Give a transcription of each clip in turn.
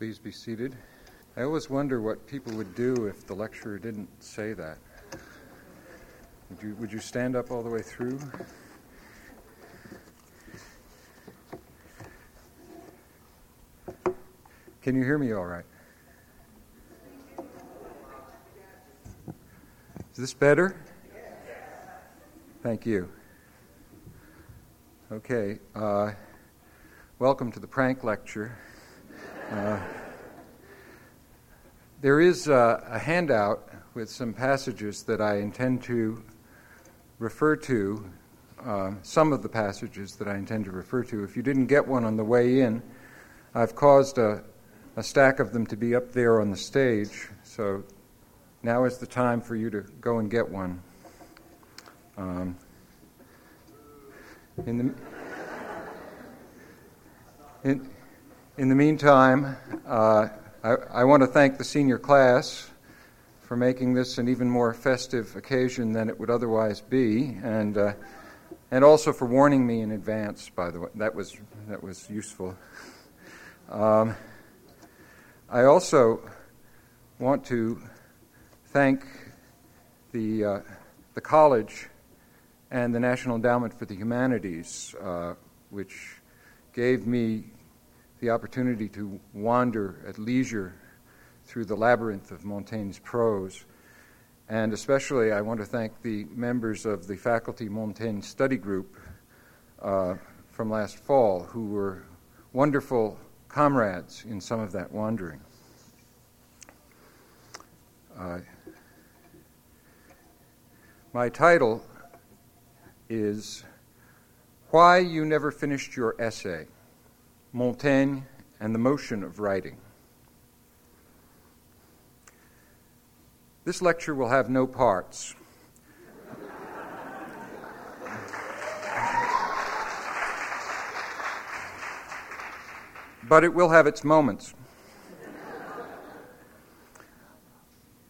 Please be seated. I always wonder what people would do if the lecturer didn't say that. Would you, would you stand up all the way through? Can you hear me all right? Is this better? Thank you. Okay. Uh, welcome to the prank lecture. Uh, there is uh, a handout with some passages that I intend to refer to, uh, some of the passages that I intend to refer to. If you didn't get one on the way in, I've caused a, a stack of them to be up there on the stage, so now is the time for you to go and get one. Um, in the in, in the meantime, uh, I, I, want to thank the senior class for making this an even more festive occasion than it would otherwise be, and uh, and also for warning me in advance. By the way, that was that was useful. Um, I also want to thank the uh, the college and the National Endowment for the Humanities, uh, which gave me the opportunity to wander at leisure through the labyrinth of Montaigne's prose. And especially, I want to thank the members of the Faculty Montaigne Study Group uh, from last fall who were wonderful comrades in some of that wandering. Uh, my title is Why You Never Finished Your Essay. Montaigne, and the motion of writing. This lecture will have no parts. but it will have its moments.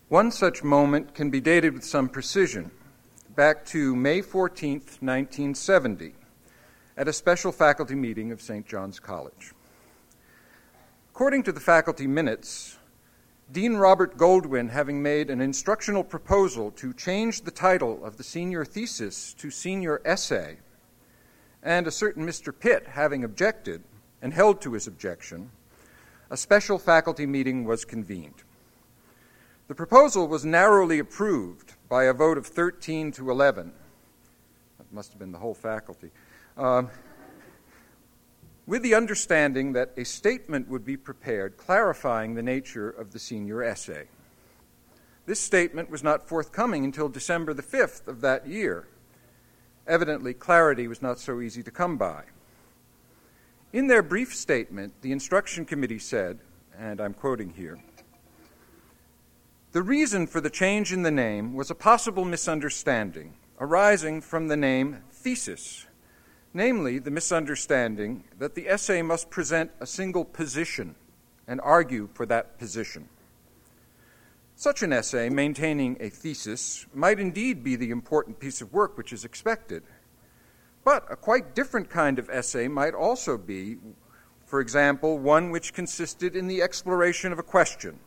One such moment can be dated with some precision, back to May 14, 1970 at a special faculty meeting of St. John's College. According to the faculty minutes, Dean Robert Goldwin, having made an instructional proposal to change the title of the senior thesis to senior essay, and a certain Mr. Pitt having objected and held to his objection, a special faculty meeting was convened. The proposal was narrowly approved by a vote of 13 to 11. That must have been the whole faculty. Um, with the understanding that a statement would be prepared clarifying the nature of the senior essay. This statement was not forthcoming until December the 5th of that year. Evidently, clarity was not so easy to come by. In their brief statement, the instruction committee said, and I'm quoting here The reason for the change in the name was a possible misunderstanding arising from the name thesis namely the misunderstanding that the essay must present a single position and argue for that position. Such an essay, maintaining a thesis, might indeed be the important piece of work which is expected. But a quite different kind of essay might also be, for example, one which consisted in the exploration of a question,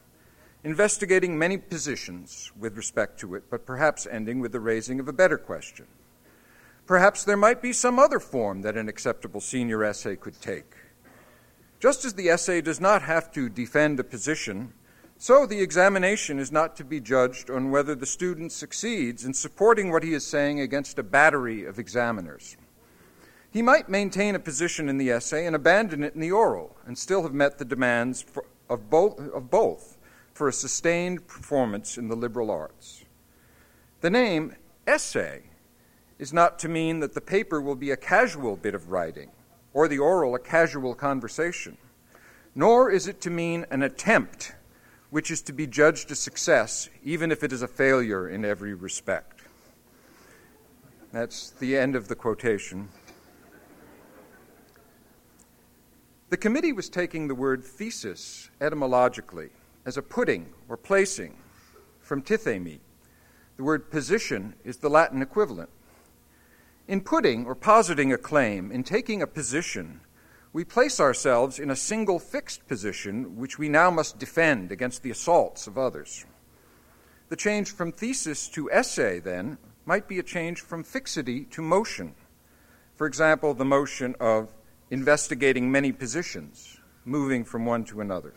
investigating many positions with respect to it, but perhaps ending with the raising of a better question. Perhaps there might be some other form that an acceptable senior essay could take. Just as the essay does not have to defend a position, so the examination is not to be judged on whether the student succeeds in supporting what he is saying against a battery of examiners. He might maintain a position in the essay and abandon it in the oral, and still have met the demands for, of, both, of both for a sustained performance in the liberal arts. The name essay is not to mean that the paper will be a casual bit of writing or the oral a casual conversation, nor is it to mean an attempt which is to be judged a success even if it is a failure in every respect. That's the end of the quotation. The committee was taking the word thesis etymologically as a putting or placing from tithemi. The word position is the Latin equivalent. In putting or positing a claim, in taking a position, we place ourselves in a single fixed position which we now must defend against the assaults of others. The change from thesis to essay, then, might be a change from fixity to motion. For example, the motion of investigating many positions, moving from one to another.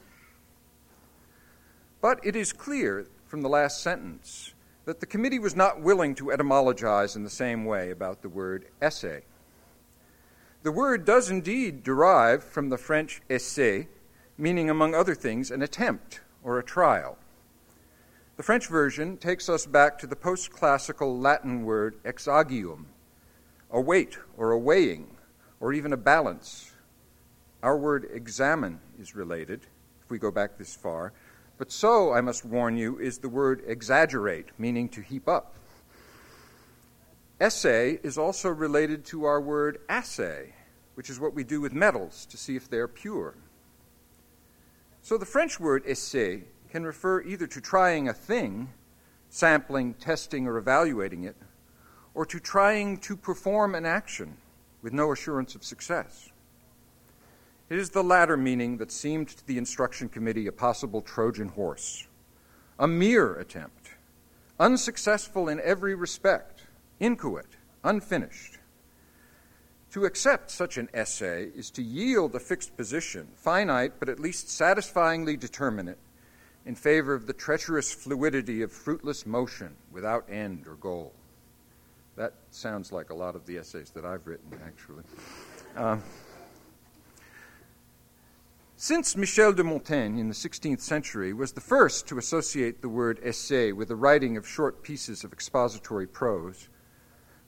But it is clear from the last sentence that the committee was not willing to etymologize in the same way about the word essay. The word does indeed derive from the French essai, meaning, among other things, an attempt or a trial. The French version takes us back to the post classical Latin word exagium, a weight or a weighing, or even a balance. Our word examine is related, if we go back this far, but so, I must warn you, is the word exaggerate, meaning to heap up. Essay is also related to our word assay, which is what we do with metals to see if they're pure. So the French word essay can refer either to trying a thing, sampling, testing, or evaluating it, or to trying to perform an action with no assurance of success. It is the latter meaning that seemed to the instruction committee a possible Trojan horse, a mere attempt, unsuccessful in every respect, inchoate, unfinished. To accept such an essay is to yield a fixed position, finite but at least satisfyingly determinate, in favor of the treacherous fluidity of fruitless motion without end or goal. That sounds like a lot of the essays that I've written, actually. Um, since Michel de Montaigne in the 16th century was the first to associate the word essay with the writing of short pieces of expository prose,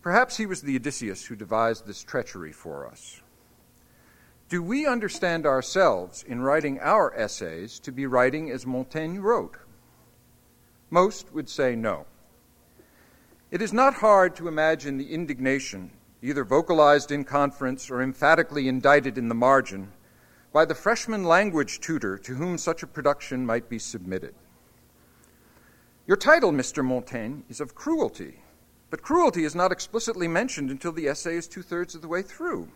perhaps he was the Odysseus who devised this treachery for us. Do we understand ourselves in writing our essays to be writing as Montaigne wrote? Most would say no. It is not hard to imagine the indignation, either vocalized in conference or emphatically indited in the margin, by the freshman language tutor to whom such a production might be submitted. Your title, Mr. Montaigne, is of cruelty, but cruelty is not explicitly mentioned until the essay is two thirds of the way through.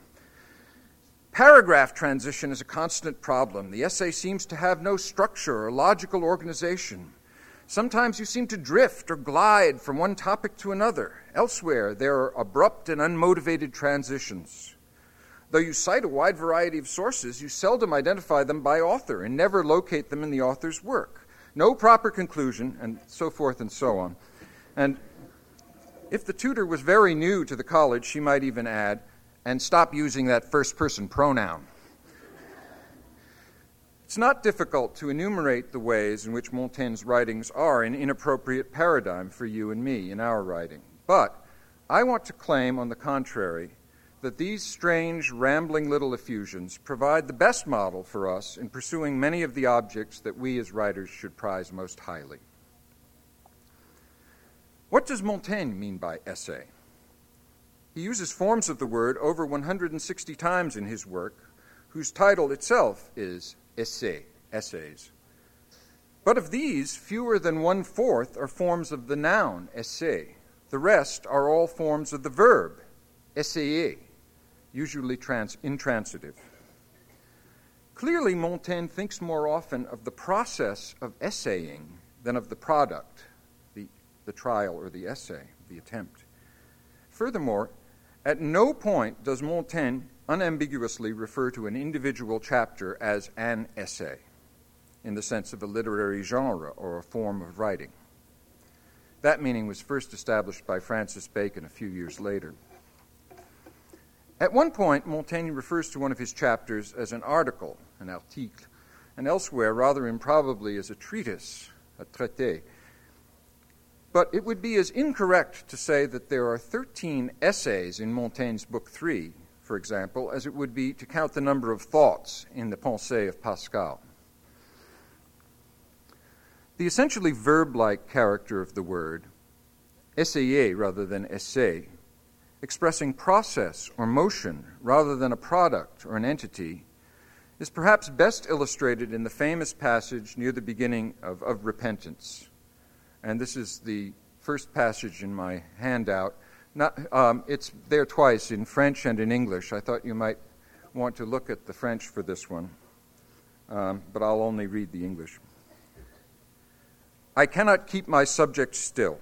Paragraph transition is a constant problem. The essay seems to have no structure or logical organization. Sometimes you seem to drift or glide from one topic to another. Elsewhere, there are abrupt and unmotivated transitions. Though you cite a wide variety of sources, you seldom identify them by author and never locate them in the author's work. No proper conclusion, and so forth and so on. And if the tutor was very new to the college, she might even add, and stop using that first person pronoun. It's not difficult to enumerate the ways in which Montaigne's writings are an inappropriate paradigm for you and me in our writing. But I want to claim, on the contrary, that these strange, rambling little effusions provide the best model for us in pursuing many of the objects that we as writers should prize most highly. What does Montaigne mean by essay? He uses forms of the word over 160 times in his work, whose title itself is Essay, Essays. But of these, fewer than one fourth are forms of the noun, essay. The rest are all forms of the verb, essayer usually trans- intransitive. Clearly, Montaigne thinks more often of the process of essaying than of the product, the, the trial or the essay, the attempt. Furthermore, at no point does Montaigne unambiguously refer to an individual chapter as an essay, in the sense of a literary genre or a form of writing. That meaning was first established by Francis Bacon a few years later. At one point, Montaigne refers to one of his chapters as an article, an article, and elsewhere, rather improbably, as a treatise, a traité. But it would be as incorrect to say that there are 13 essays in Montaigne's Book 3, for example, as it would be to count the number of thoughts in the Pensées of Pascal. The essentially verb like character of the word, essayer rather than essay, expressing process or motion rather than a product or an entity, is perhaps best illustrated in the famous passage near the beginning of, of Repentance. And this is the first passage in my handout. Not, um, it's there twice in French and in English. I thought you might want to look at the French for this one, um, but I'll only read the English. I cannot keep my subject still.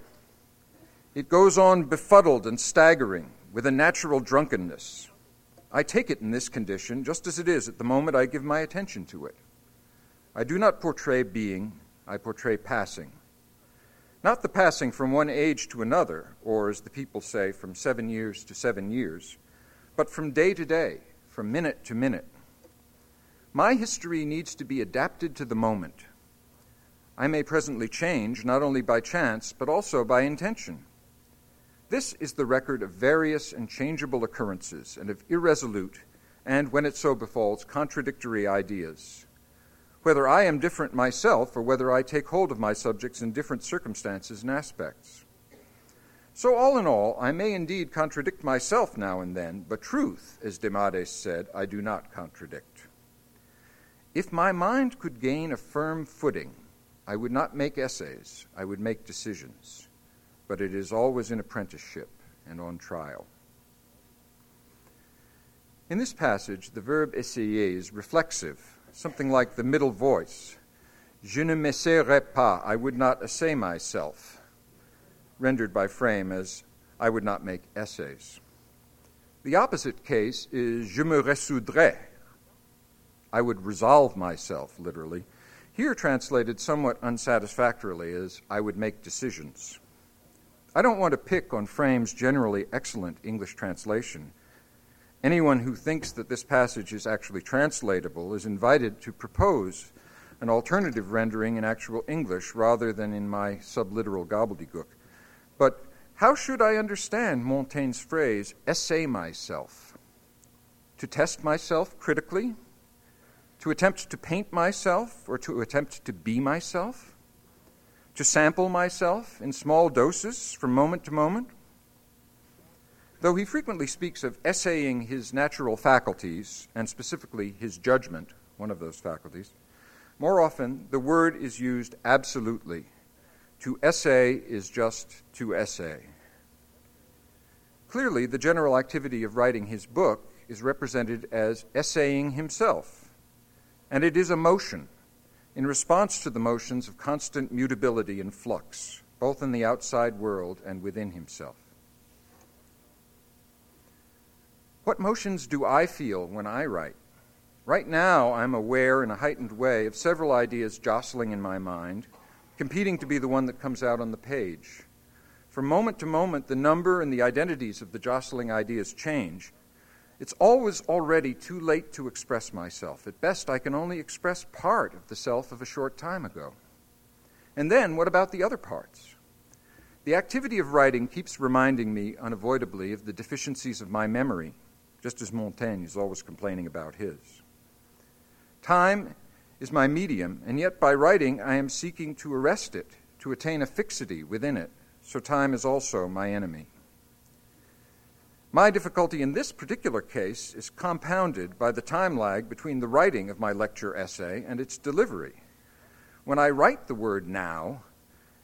It goes on befuddled and staggering with a natural drunkenness. I take it in this condition just as it is at the moment I give my attention to it. I do not portray being, I portray passing. Not the passing from one age to another, or as the people say, from seven years to seven years, but from day to day, from minute to minute. My history needs to be adapted to the moment. I may presently change, not only by chance, but also by intention. This is the record of various and changeable occurrences, and of irresolute, and, when it so befalls, contradictory ideas. Whether I am different myself, or whether I take hold of my subjects in different circumstances and aspects. So, all in all, I may indeed contradict myself now and then, but truth, as Demades said, I do not contradict. If my mind could gain a firm footing, I would not make essays, I would make decisions. But it is always in apprenticeship and on trial. In this passage, the verb essayer is reflexive, something like the middle voice. Je ne m'essayerai pas, I would not essay myself, rendered by Frame as I would not make essays. The opposite case is je me résoudrais, I would resolve myself, literally, here translated somewhat unsatisfactorily as I would make decisions. I don't want to pick on Frame's generally excellent English translation. Anyone who thinks that this passage is actually translatable is invited to propose an alternative rendering in actual English rather than in my subliteral gobbledygook. But how should I understand Montaigne's phrase, essay myself? To test myself critically? to attempt to paint myself or to attempt to be myself, to sample myself in small doses from moment to moment. Though he frequently speaks of essaying his natural faculties, and specifically his judgment, one of those faculties, more often the word is used absolutely. To essay is just to essay. Clearly, the general activity of writing his book is represented as essaying himself and it is a motion in response to the motions of constant mutability and flux, both in the outside world and within himself. What motions do I feel when I write? Right now, I'm aware in a heightened way of several ideas jostling in my mind, competing to be the one that comes out on the page. From moment to moment, the number and the identities of the jostling ideas change, it's always already too late to express myself. At best, I can only express part of the self of a short time ago. And then, what about the other parts? The activity of writing keeps reminding me unavoidably of the deficiencies of my memory, just as Montaigne is always complaining about his. Time is my medium, and yet by writing I am seeking to arrest it, to attain a fixity within it, so time is also my enemy. My difficulty in this particular case is compounded by the time lag between the writing of my lecture essay and its delivery. When I write the word now,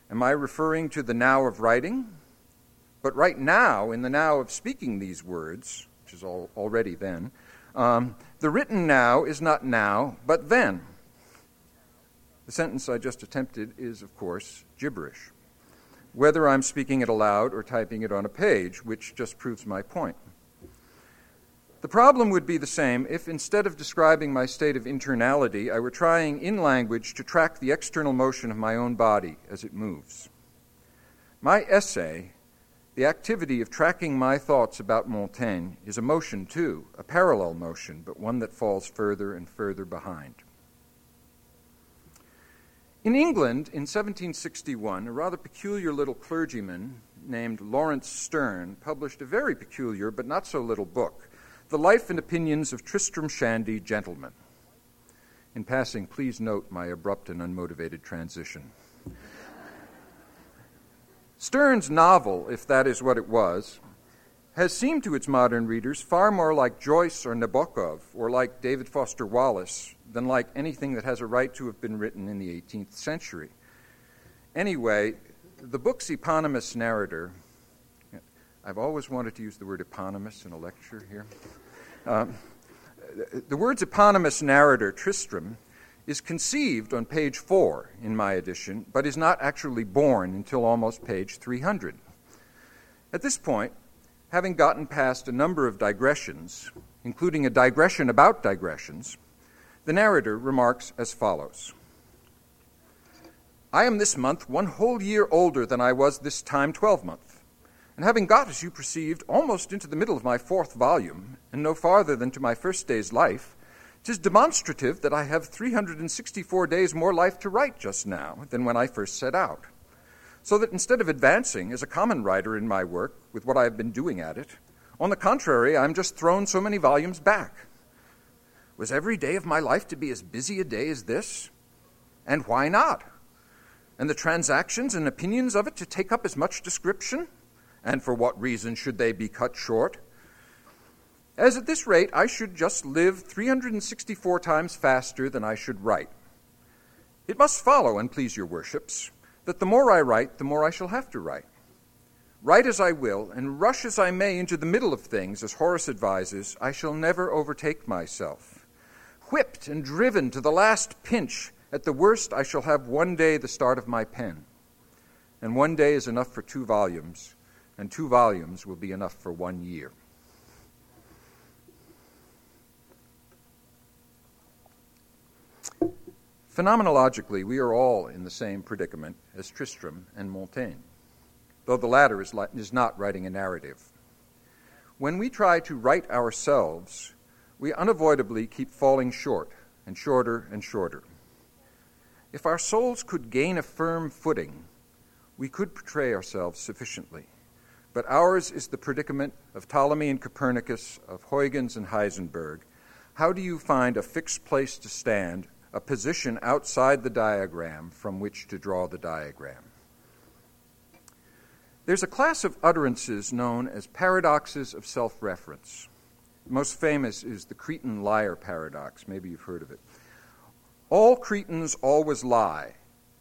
am I referring to the now of writing? But right now, in the now of speaking these words, which is all, already then, um, the written now is not now, but then. The sentence I just attempted is, of course, gibberish whether I'm speaking it aloud or typing it on a page, which just proves my point. The problem would be the same if instead of describing my state of internality, I were trying in language to track the external motion of my own body as it moves. My essay, the activity of tracking my thoughts about Montaigne, is a motion too, a parallel motion, but one that falls further and further behind. In England, in 1761, a rather peculiar little clergyman named Laurence Sterne published a very peculiar but not so little book, The Life and Opinions of Tristram Shandy, Gentleman. In passing, please note my abrupt and unmotivated transition. Sterne's novel, if that is what it was, has seemed to its modern readers far more like Joyce or Nabokov or like David Foster Wallace than like anything that has a right to have been written in the 18th century. Anyway, the book's eponymous narrator, I've always wanted to use the word eponymous in a lecture here. Um, the word's eponymous narrator, Tristram, is conceived on page four in my edition, but is not actually born until almost page 300. At this point, having gotten past a number of digressions, including a digression about digressions, the narrator remarks as follows I am this month one whole year older than I was this time twelvemonth, and having got, as you perceived, almost into the middle of my fourth volume, and no farther than to my first day's life, 'Tis demonstrative that I have 364 days more life to write just now than when I first set out. So that instead of advancing as a common writer in my work with what I have been doing at it, on the contrary, I am just thrown so many volumes back. Was every day of my life to be as busy a day as this? And why not? And the transactions and opinions of it to take up as much description? And for what reason should they be cut short? as at this rate I should just live 364 times faster than I should write. It must follow, and please your worships, that the more I write, the more I shall have to write. Write as I will, and rush as I may into the middle of things, as Horace advises, I shall never overtake myself. Whipped and driven to the last pinch, at the worst I shall have one day the start of my pen. And one day is enough for two volumes, and two volumes will be enough for one year. Phenomenologically, we are all in the same predicament as Tristram and Montaigne, though the latter is, li- is not writing a narrative. When we try to write ourselves, we unavoidably keep falling short and shorter and shorter. If our souls could gain a firm footing, we could portray ourselves sufficiently. But ours is the predicament of Ptolemy and Copernicus, of Huygens and Heisenberg. How do you find a fixed place to stand a position outside the diagram from which to draw the diagram. There's a class of utterances known as paradoxes of self reference. Most famous is the Cretan liar paradox. Maybe you've heard of it. All Cretans always lie,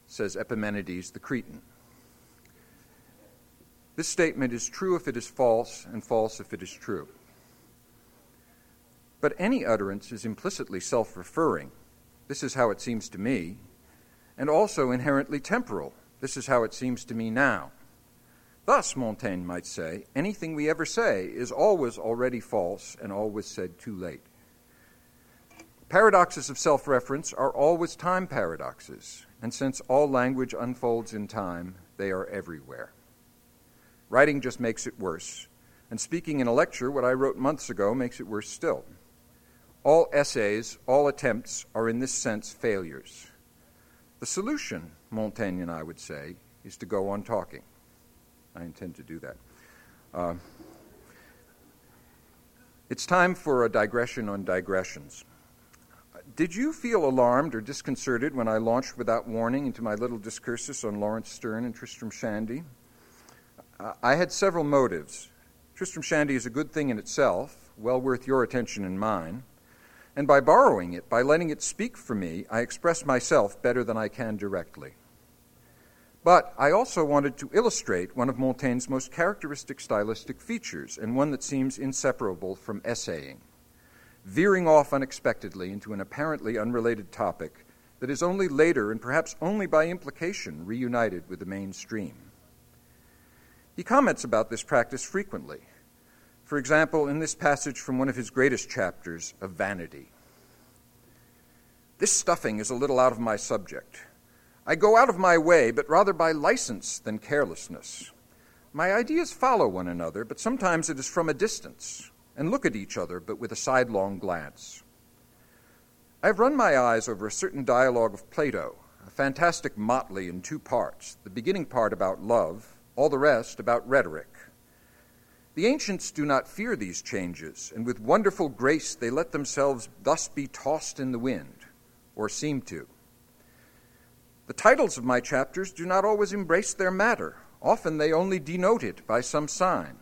says Epimenides the Cretan. This statement is true if it is false, and false if it is true. But any utterance is implicitly self referring this is how it seems to me, and also inherently temporal. This is how it seems to me now. Thus, Montaigne might say, anything we ever say is always already false and always said too late. Paradoxes of self reference are always time paradoxes, and since all language unfolds in time, they are everywhere. Writing just makes it worse, and speaking in a lecture, what I wrote months ago, makes it worse still. All essays, all attempts are in this sense failures. The solution, Montaigne and I would say, is to go on talking. I intend to do that. Uh, it's time for a digression on digressions. Did you feel alarmed or disconcerted when I launched without warning into my little discursus on Laurence Sterne and Tristram Shandy? I had several motives. Tristram Shandy is a good thing in itself, well worth your attention and mine. And by borrowing it, by letting it speak for me, I express myself better than I can directly. But I also wanted to illustrate one of Montaigne's most characteristic stylistic features, and one that seems inseparable from essaying veering off unexpectedly into an apparently unrelated topic that is only later, and perhaps only by implication, reunited with the mainstream. He comments about this practice frequently, for example, in this passage from one of his greatest chapters of Vanity. This stuffing is a little out of my subject. I go out of my way, but rather by license than carelessness. My ideas follow one another, but sometimes it is from a distance, and look at each other, but with a sidelong glance. I have run my eyes over a certain dialogue of Plato, a fantastic motley in two parts, the beginning part about love, all the rest about rhetoric. The ancients do not fear these changes, and with wonderful grace they let themselves thus be tossed in the wind, or seem to. The titles of my chapters do not always embrace their matter. Often they only denote it by some sign.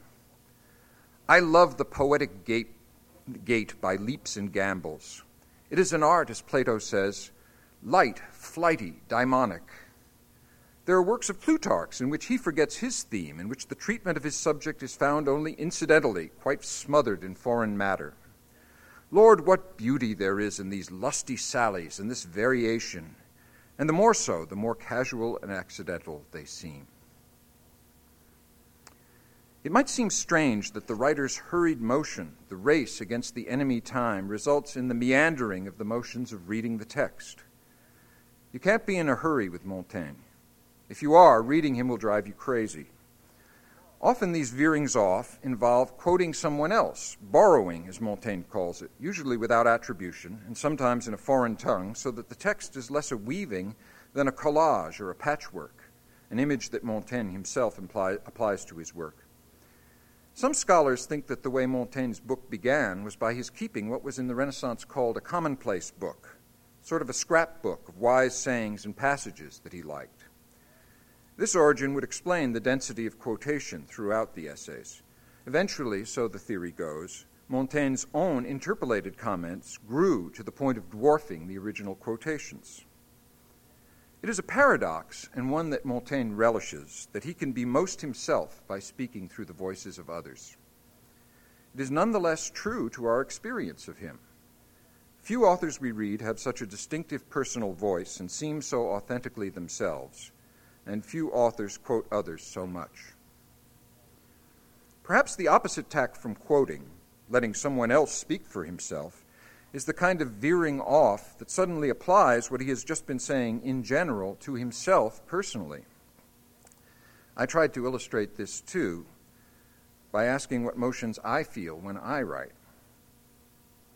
I love the poetic gait, gait by leaps and gambols. It is an art, as Plato says, light, flighty, daimonic, there are works of Plutarch's in which he forgets his theme, in which the treatment of his subject is found only incidentally, quite smothered in foreign matter. Lord, what beauty there is in these lusty sallies and this variation, and the more so, the more casual and accidental they seem. It might seem strange that the writer's hurried motion, the race against the enemy time, results in the meandering of the motions of reading the text. You can't be in a hurry with Montaigne. If you are, reading him will drive you crazy. Often these veerings off involve quoting someone else, borrowing, as Montaigne calls it, usually without attribution, and sometimes in a foreign tongue, so that the text is less a weaving than a collage or a patchwork, an image that Montaigne himself imply, applies to his work. Some scholars think that the way Montaigne's book began was by his keeping what was in the Renaissance called a commonplace book, sort of a scrapbook of wise sayings and passages that he liked. This origin would explain the density of quotation throughout the essays. Eventually, so the theory goes, Montaigne's own interpolated comments grew to the point of dwarfing the original quotations. It is a paradox, and one that Montaigne relishes, that he can be most himself by speaking through the voices of others. It is nonetheless true to our experience of him. Few authors we read have such a distinctive personal voice and seem so authentically themselves, and few authors quote others so much. Perhaps the opposite tack from quoting, letting someone else speak for himself, is the kind of veering off that suddenly applies what he has just been saying in general to himself personally. I tried to illustrate this too by asking what motions I feel when I write.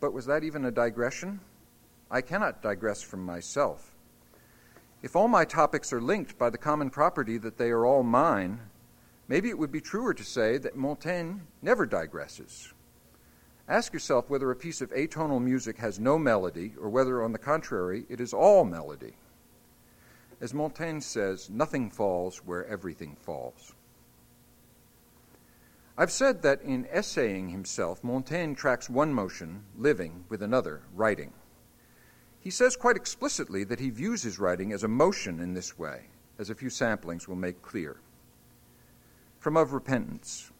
But was that even a digression? I cannot digress from myself. If all my topics are linked by the common property that they are all mine, maybe it would be truer to say that Montaigne never digresses. Ask yourself whether a piece of atonal music has no melody or whether, on the contrary, it is all melody. As Montaigne says, nothing falls where everything falls. I've said that in essaying himself, Montaigne tracks one motion, living, with another, writing. He says quite explicitly that he views his writing as a motion in this way, as a few samplings will make clear. From Of Repentance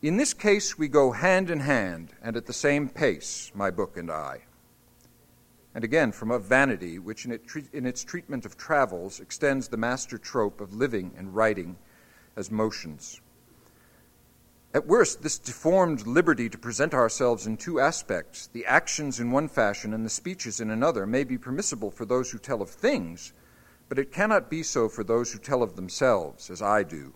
in this case, we go hand in hand and at the same pace, my book and I. And again, from Of Vanity, which in, in, its treatment of travels extends the master trope of living and writing as motions. At worst, this deformed liberty to present ourselves in two aspects, the actions in one fashion and the speeches in another, may be permissible for those who tell of things, but it cannot be so for those who tell of themselves, as I do.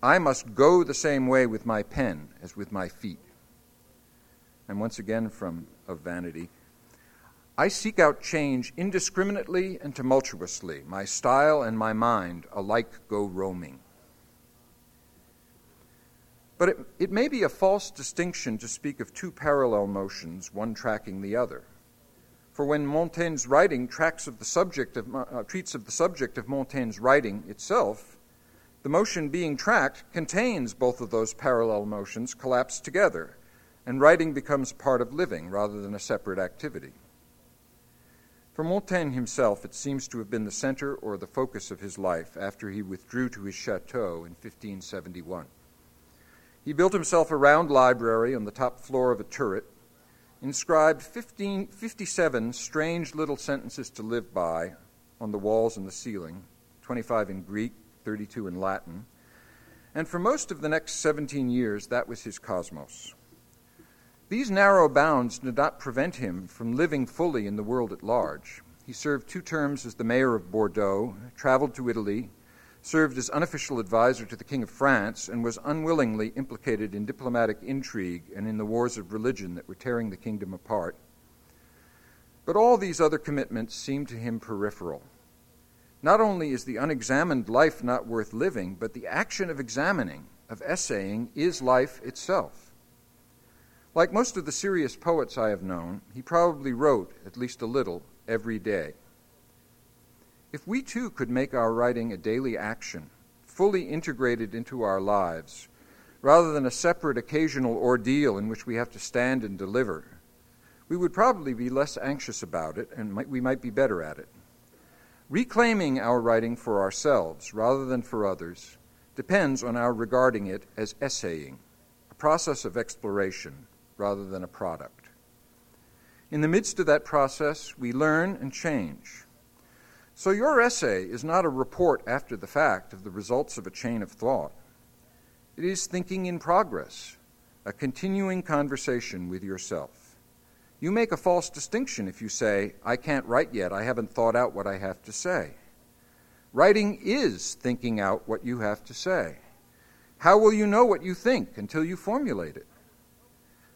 I must go the same way with my pen as with my feet. And once again from Of Vanity I seek out change indiscriminately and tumultuously. My style and my mind alike go roaming. But it, it may be a false distinction to speak of two parallel motions, one tracking the other. For when Montaigne's writing tracks of the subject of, uh, treats of the subject of Montaigne's writing itself, the motion being tracked contains both of those parallel motions collapsed together, and writing becomes part of living rather than a separate activity. For Montaigne himself, it seems to have been the center or the focus of his life after he withdrew to his chateau in 1571. He built himself a round library on the top floor of a turret, inscribed 15, 57 strange little sentences to live by on the walls and the ceiling, 25 in Greek, 32 in Latin. And for most of the next 17 years, that was his cosmos. These narrow bounds did not prevent him from living fully in the world at large. He served two terms as the mayor of Bordeaux, traveled to Italy, served as unofficial advisor to the King of France, and was unwillingly implicated in diplomatic intrigue and in the wars of religion that were tearing the kingdom apart. But all these other commitments seemed to him peripheral. Not only is the unexamined life not worth living, but the action of examining, of essaying, is life itself. Like most of the serious poets I have known, he probably wrote, at least a little, every day. If we too could make our writing a daily action, fully integrated into our lives, rather than a separate occasional ordeal in which we have to stand and deliver, we would probably be less anxious about it and might, we might be better at it. Reclaiming our writing for ourselves rather than for others depends on our regarding it as essaying, a process of exploration rather than a product. In the midst of that process, we learn and change. So, your essay is not a report after the fact of the results of a chain of thought. It is thinking in progress, a continuing conversation with yourself. You make a false distinction if you say, I can't write yet, I haven't thought out what I have to say. Writing is thinking out what you have to say. How will you know what you think until you formulate it?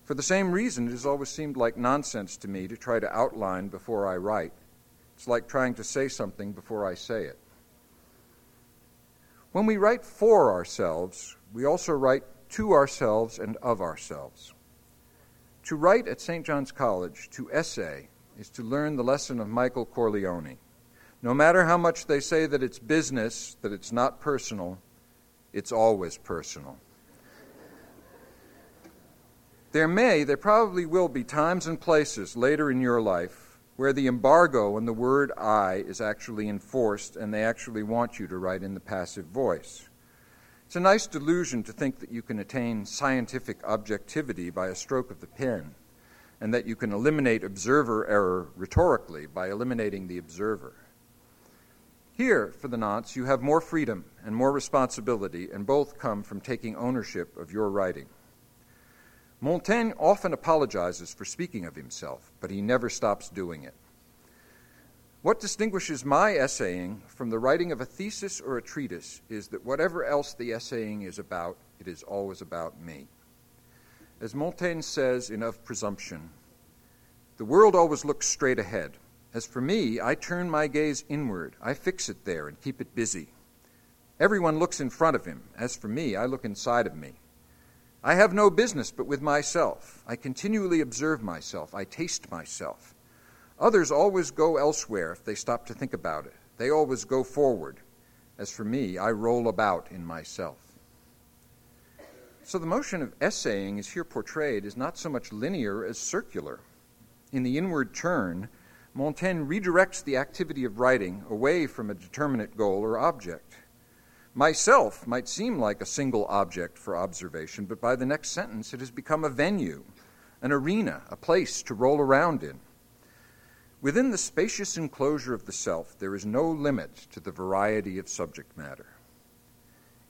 For the same reason, it has always seemed like nonsense to me to try to outline before I write. It's like trying to say something before I say it. When we write for ourselves, we also write to ourselves and of ourselves. To write at St. John's College, to essay, is to learn the lesson of Michael Corleone. No matter how much they say that it's business, that it's not personal, it's always personal. There may, there probably will be times and places later in your life where the embargo and the word I is actually enforced and they actually want you to write in the passive voice. It's a nice delusion to think that you can attain scientific objectivity by a stroke of the pen and that you can eliminate observer error rhetorically by eliminating the observer. Here, for the nonce, you have more freedom and more responsibility, and both come from taking ownership of your writing. Montaigne often apologizes for speaking of himself, but he never stops doing it. What distinguishes my essaying from the writing of a thesis or a treatise is that whatever else the essaying is about, it is always about me. As Montaigne says in Of Presumption, the world always looks straight ahead. As for me, I turn my gaze inward. I fix it there and keep it busy. Everyone looks in front of him. As for me, I look inside of me. I have no business but with myself. I continually observe myself. I taste myself. Others always go elsewhere if they stop to think about it. They always go forward. As for me, I roll about in myself. So the motion of essaying is here portrayed as not so much linear as circular. In the inward turn, Montaigne redirects the activity of writing away from a determinate goal or object. Myself might seem like a single object for observation, but by the next sentence it has become a venue, an arena, a place to roll around in. Within the spacious enclosure of the self, there is no limit to the variety of subject matter.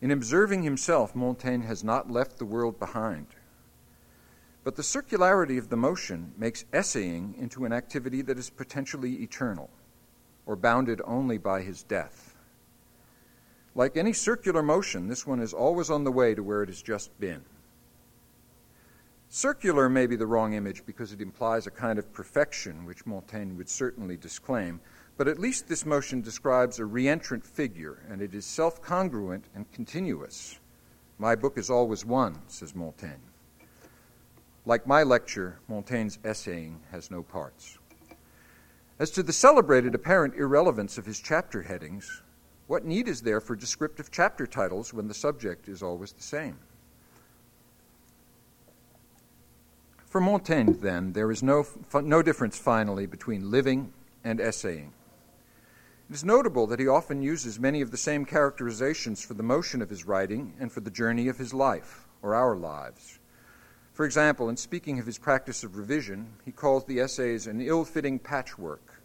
In observing himself, Montaigne has not left the world behind. But the circularity of the motion makes essaying into an activity that is potentially eternal, or bounded only by his death. Like any circular motion, this one is always on the way to where it has just been. Circular may be the wrong image because it implies a kind of perfection, which Montaigne would certainly disclaim, but at least this motion describes a reentrant figure, and it is self congruent and continuous. My book is always one, says Montaigne. Like my lecture, Montaigne's essaying has no parts. As to the celebrated apparent irrelevance of his chapter headings, what need is there for descriptive chapter titles when the subject is always the same? For Montaigne, then, there is no, no difference finally between living and essaying. It is notable that he often uses many of the same characterizations for the motion of his writing and for the journey of his life, or our lives. For example, in speaking of his practice of revision, he calls the essays an ill fitting patchwork.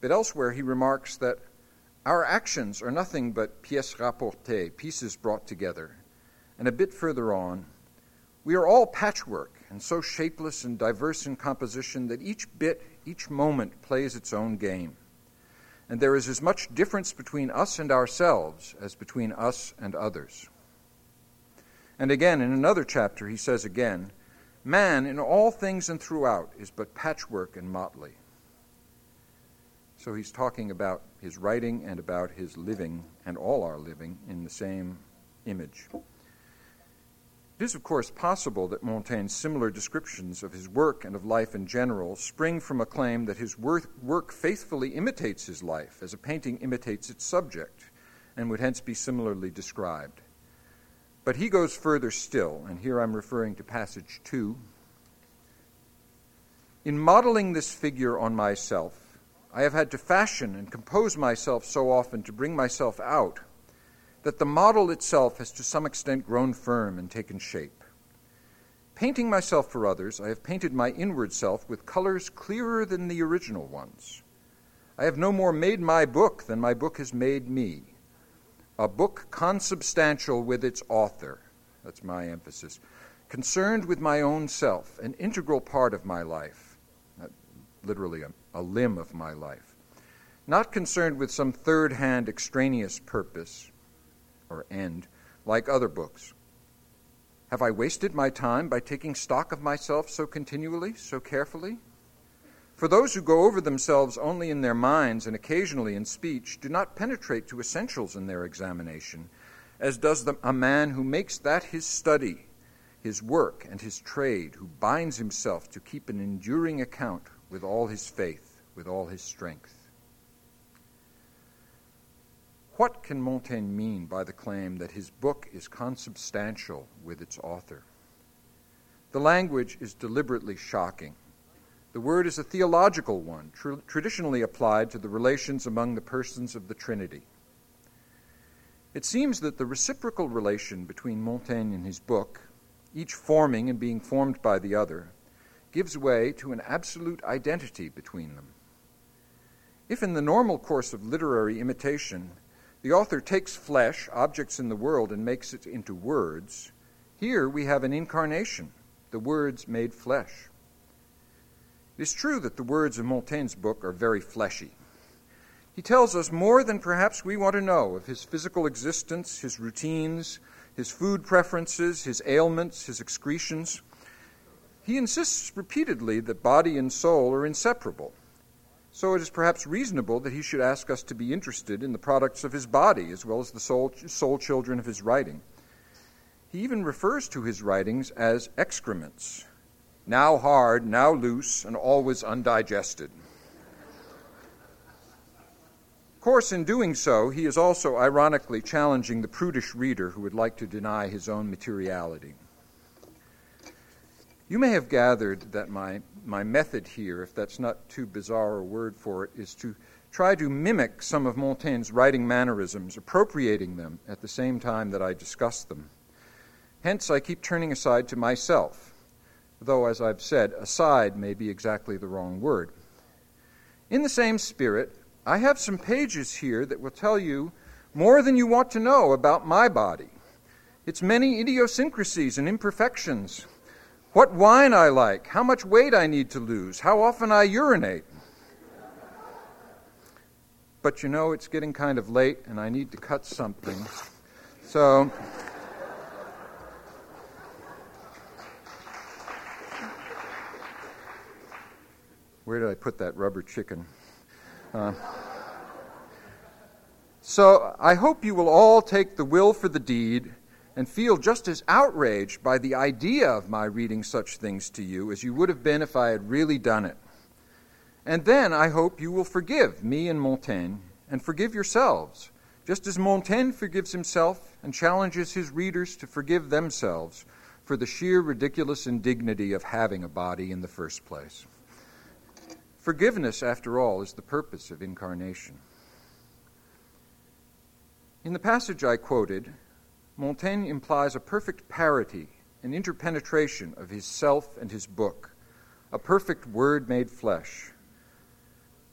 But elsewhere, he remarks that our actions are nothing but pièces rapportées, pieces brought together. And a bit further on, we are all patchwork and so shapeless and diverse in composition that each bit, each moment plays its own game. And there is as much difference between us and ourselves as between us and others. And again, in another chapter, he says again, Man in all things and throughout is but patchwork and motley. So he's talking about his writing and about his living and all our living in the same image. It is, of course, possible that Montaigne's similar descriptions of his work and of life in general spring from a claim that his work faithfully imitates his life, as a painting imitates its subject, and would hence be similarly described. But he goes further still, and here I'm referring to passage 2. In modeling this figure on myself, I have had to fashion and compose myself so often to bring myself out that the model itself has to some extent grown firm and taken shape. Painting myself for others, I have painted my inward self with colors clearer than the original ones. I have no more made my book than my book has made me. A book consubstantial with its author. That's my emphasis. Concerned with my own self, an integral part of my life, literally a, a limb of my life. Not concerned with some third hand extraneous purpose or end, like other books. Have I wasted my time by taking stock of myself so continually, so carefully? For those who go over themselves only in their minds and occasionally in speech do not penetrate to essentials in their examination, as does the, a man who makes that his study, his work, and his trade, who binds himself to keep an enduring account with all his faith, with all his strength. What can Montaigne mean by the claim that his book is consubstantial with its author? The language is deliberately shocking. The word is a theological one, tr- traditionally applied to the relations among the persons of the Trinity. It seems that the reciprocal relation between Montaigne and his book, each forming and being formed by the other, gives way to an absolute identity between them. If in the normal course of literary imitation the author takes flesh, objects in the world, and makes it into words. Here we have an incarnation, the words made flesh. It is true that the words of Montaigne's book are very fleshy. He tells us more than perhaps we want to know of his physical existence, his routines, his food preferences, his ailments, his excretions. He insists repeatedly that body and soul are inseparable. So it is perhaps reasonable that he should ask us to be interested in the products of his body as well as the soul, soul children of his writing. He even refers to his writings as excrements, now hard, now loose, and always undigested. Of course, in doing so, he is also ironically challenging the prudish reader who would like to deny his own materiality. You may have gathered that my, my method here, if that's not too bizarre a word for it, is to try to mimic some of Montaigne's writing mannerisms, appropriating them at the same time that I discuss them. Hence, I keep turning aside to myself, though, as I've said, aside may be exactly the wrong word. In the same spirit, I have some pages here that will tell you more than you want to know about my body, its many idiosyncrasies and imperfections what wine I like, how much weight I need to lose, how often I urinate. But you know, it's getting kind of late and I need to cut something. So. Where did I put that rubber chicken? Uh, so I hope you will all take the will for the deed and feel just as outraged by the idea of my reading such things to you as you would have been if I had really done it. And then I hope you will forgive me and Montaigne and forgive yourselves, just as Montaigne forgives himself and challenges his readers to forgive themselves for the sheer ridiculous indignity of having a body in the first place. Forgiveness, after all, is the purpose of incarnation. In the passage I quoted, Montaigne implies a perfect parity an interpenetration of his self and his book, a perfect word made flesh.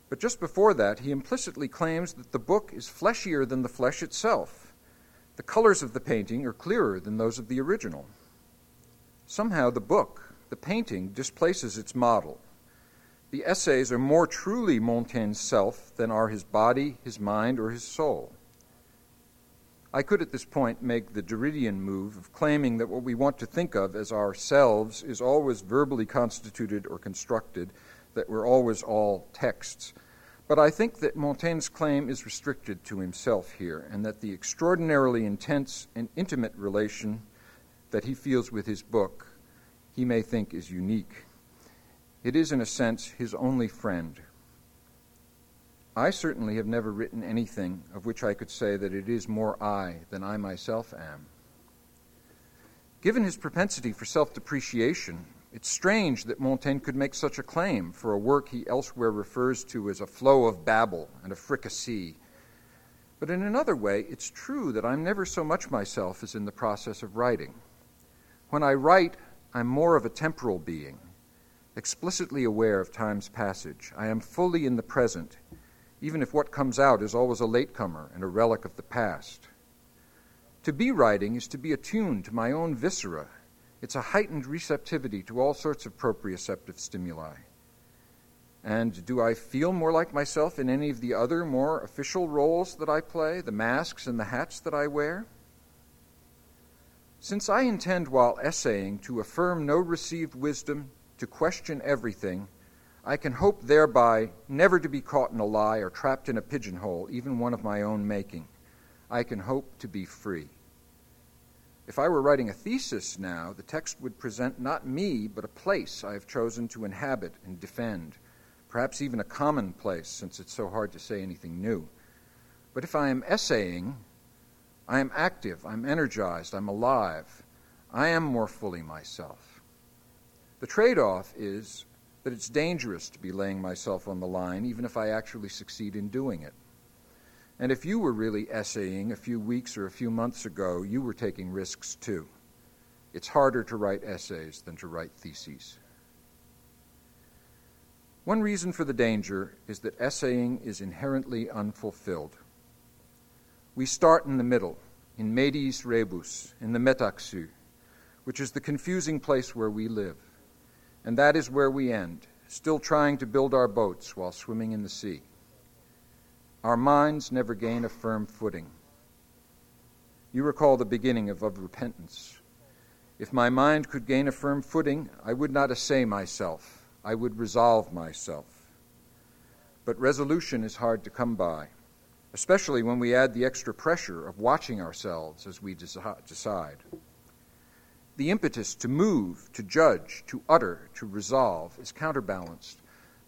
But just before that, he implicitly claims that the book is fleshier than the flesh itself. The colors of the painting are clearer than those of the original. Somehow, the book, the painting, displaces its model. The essays are more truly Montaigne's self than are his body, his mind, or his soul. I could at this point make the Derridian move of claiming that what we want to think of as ourselves is always verbally constituted or constructed, that we're always all texts. But I think that Montaigne's claim is restricted to himself here, and that the extraordinarily intense and intimate relation that he feels with his book he may think is unique. It is, in a sense, his only friend I certainly have never written anything of which I could say that it is more I than I myself am. Given his propensity for self depreciation, it's strange that Montaigne could make such a claim for a work he elsewhere refers to as a flow of babble and a fricassee. But in another way, it's true that I'm never so much myself as in the process of writing. When I write, I'm more of a temporal being, explicitly aware of time's passage. I am fully in the present, even if what comes out is always a latecomer and a relic of the past. To be writing is to be attuned to my own viscera. It's a heightened receptivity to all sorts of proprioceptive stimuli. And do I feel more like myself in any of the other more official roles that I play, the masks and the hats that I wear? Since I intend, while essaying, to affirm no received wisdom, to question everything, I can hope thereby never to be caught in a lie or trapped in a pigeonhole, even one of my own making. I can hope to be free. If I were writing a thesis now, the text would present not me, but a place I have chosen to inhabit and defend perhaps even a commonplace, since it's so hard to say anything new. But if I am essaying, I am active, I'm energized, I'm alive, I am more fully myself. The trade off is that it's dangerous to be laying myself on the line, even if I actually succeed in doing it. And if you were really essaying a few weeks or a few months ago, you were taking risks too. It's harder to write essays than to write theses. One reason for the danger is that essaying is inherently unfulfilled. We start in the middle, in mediis rebus, in the metaxu, which is the confusing place where we live. And that is where we end, still trying to build our boats while swimming in the sea. Our minds never gain a firm footing. You recall the beginning of, of repentance. If my mind could gain a firm footing, I would not essay myself I would resolve myself. But resolution is hard to come by, especially when we add the extra pressure of watching ourselves as we decide. The impetus to move, to judge, to utter, to resolve is counterbalanced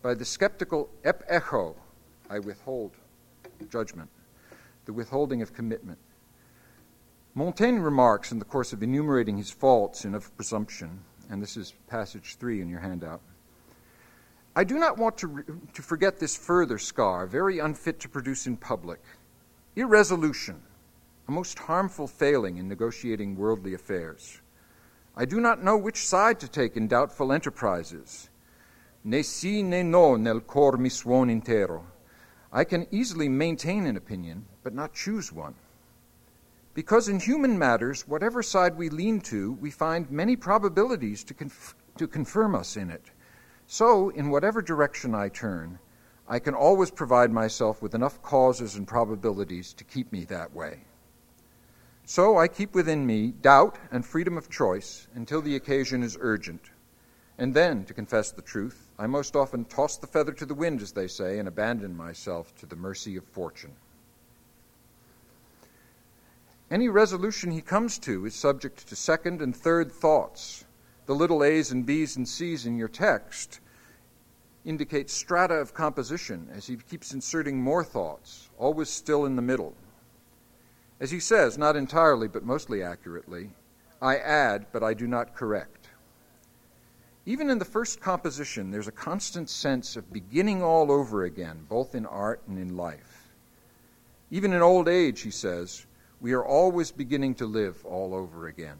by the skeptical epoché, I withhold judgment, the withholding of commitment. Montaigne remarks in the course of enumerating his faults in Of Presumption, and this is passage three in your handout. I do not want to, re- to forget this further scar, very unfit to produce in public. Irresolution, a most harmful failing in negotiating worldly affairs. I do not know which side to take in doubtful enterprises. Ne si ne no nel cor mi suon intero. I can easily maintain an opinion, but not choose one. Because in human matters, whatever side we lean to, we find many probabilities to, conf- to confirm us in it. So, in whatever direction I turn, I can always provide myself with enough causes and probabilities to keep me that way. So I keep within me doubt and freedom of choice until the occasion is urgent. And then, to confess the truth, I most often toss the feather to the wind, as they say, and abandon myself to the mercy of fortune. Any resolution he comes to is subject to second and third thoughts, the little a's and b's and c's in your text indicate strata of composition as he keeps inserting more thoughts, always still in the middle. As he says, not entirely but mostly accurately, I add, but I do not correct. Even in the first composition, there's a constant sense of beginning all over again, both in art and in life. Even in old age, he says, we are always beginning to live all over again.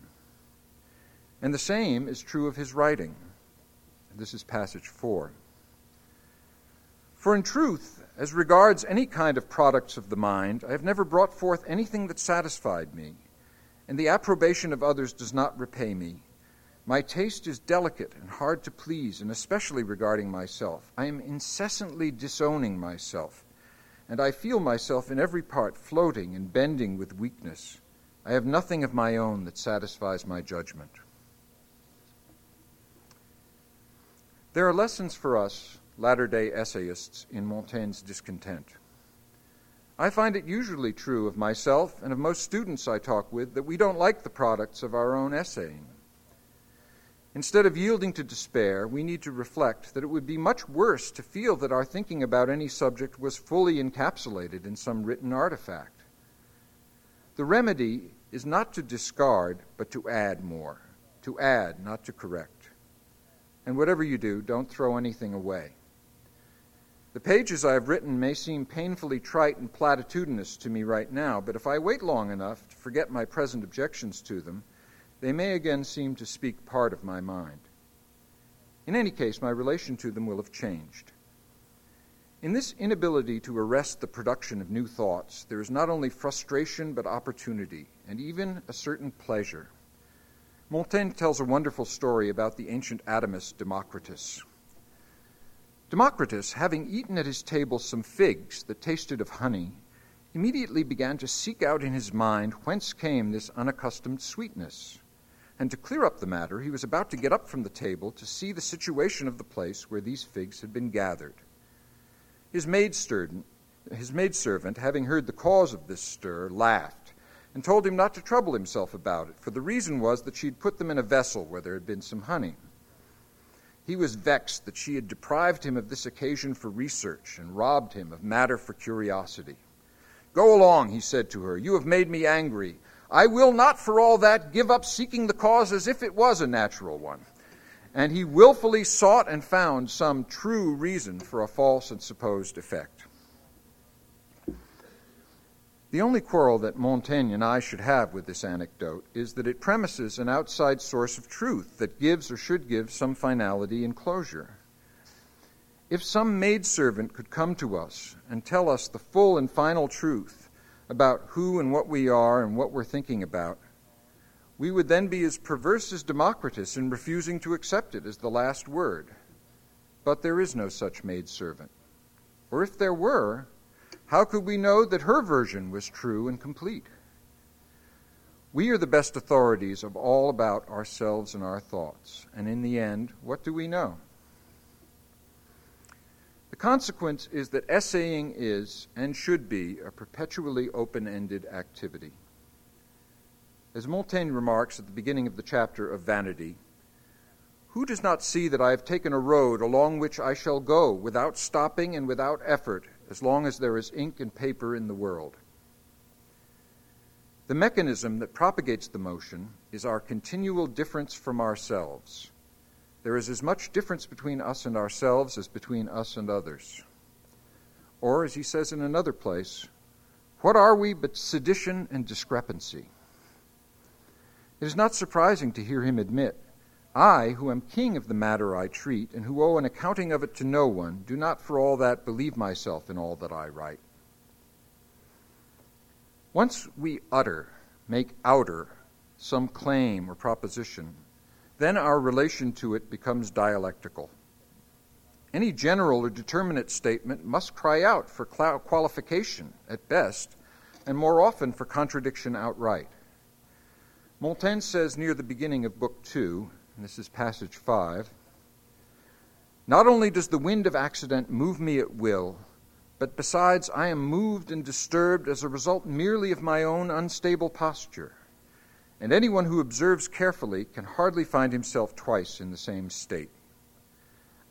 And the same is true of his writing. This is passage 4. For in truth, as regards any kind of products of the mind, I have never brought forth anything that satisfied me, and the approbation of others does not repay me. My taste is delicate and hard to please, and especially regarding myself. I am incessantly disowning myself, and I feel myself in every part floating and bending with weakness. I have nothing of my own that satisfies my judgment. There are lessons for us, latter day essayists, in Montaigne's discontent. I find it usually true of myself and of most students I talk with that we don't like the products of our own essaying. Instead of yielding to despair, we need to reflect that it would be much worse to feel that our thinking about any subject was fully encapsulated in some written artifact. The remedy is not to discard, but to add more, to add, not to correct. And whatever you do, don't throw anything away. The pages I have written may seem painfully trite and platitudinous to me right now, but if I wait long enough to forget my present objections to them, they may again seem to speak part of my mind. In any case, my relation to them will have changed. In this inability to arrest the production of new thoughts, there is not only frustration but opportunity, and even a certain pleasure. Montaigne tells a wonderful story about the ancient atomist Democritus. Democritus, having eaten at his table some figs that tasted of honey, immediately began to seek out in his mind whence came this unaccustomed sweetness. And to clear up the matter, he was about to get up from the table to see the situation of the place where these figs had been gathered. His maidservant, his maidservant, having heard the cause of this stir, laughed and told him not to trouble himself about it, for the reason was that she had put them in a vessel where there had been some honey. He was vexed that she had deprived him of this occasion for research and robbed him of matter for curiosity. Go along, he said to her. You have made me angry. I will not, for all that, give up seeking the cause as if it was a natural one and he wilfully sought and found some true reason for a false and supposed effect. The only quarrel that Montaigne and I should have with this anecdote is that it premises an outside source of truth that gives or should give some finality and closure. If some maidservant could come to us and tell us the full and final truth about who and what we are and what we're thinking about, we would then be as perverse as Democritus in refusing to accept it as the last word. But there is no such maidservant. Or if there were, how could we know that her version was true and complete? We are the best authorities of all about ourselves and our thoughts. And in the end, what do we know? The consequence is that essaying is and should be a perpetually open ended activity. As Montaigne remarks at the beginning of the chapter of Vanity, who does not see that I have taken a road along which I shall go without stopping and without effort, as long as there is ink and paper in the world? The mechanism that propagates the motion is our continual difference from ourselves. There is as much difference between us and ourselves as between us and others. Or, as he says in another place, what are we but sedition and discrepancy? It is not surprising to hear him admit, I, who am king of the matter I treat, and who owe an accounting of it to no one, do not for all that believe myself in all that I write. Once we utter, make outer, some claim or proposition, then our relation to it becomes dialectical. Any general or determinate statement must cry out for qualification at best, and more often for contradiction outright. Montaigne says near the beginning of Book Two, and this is passage 5 Not only does the wind of accident move me at will, but besides, I am moved and disturbed as a result merely of my own unstable posture. And anyone who observes carefully can hardly find himself twice in the same state.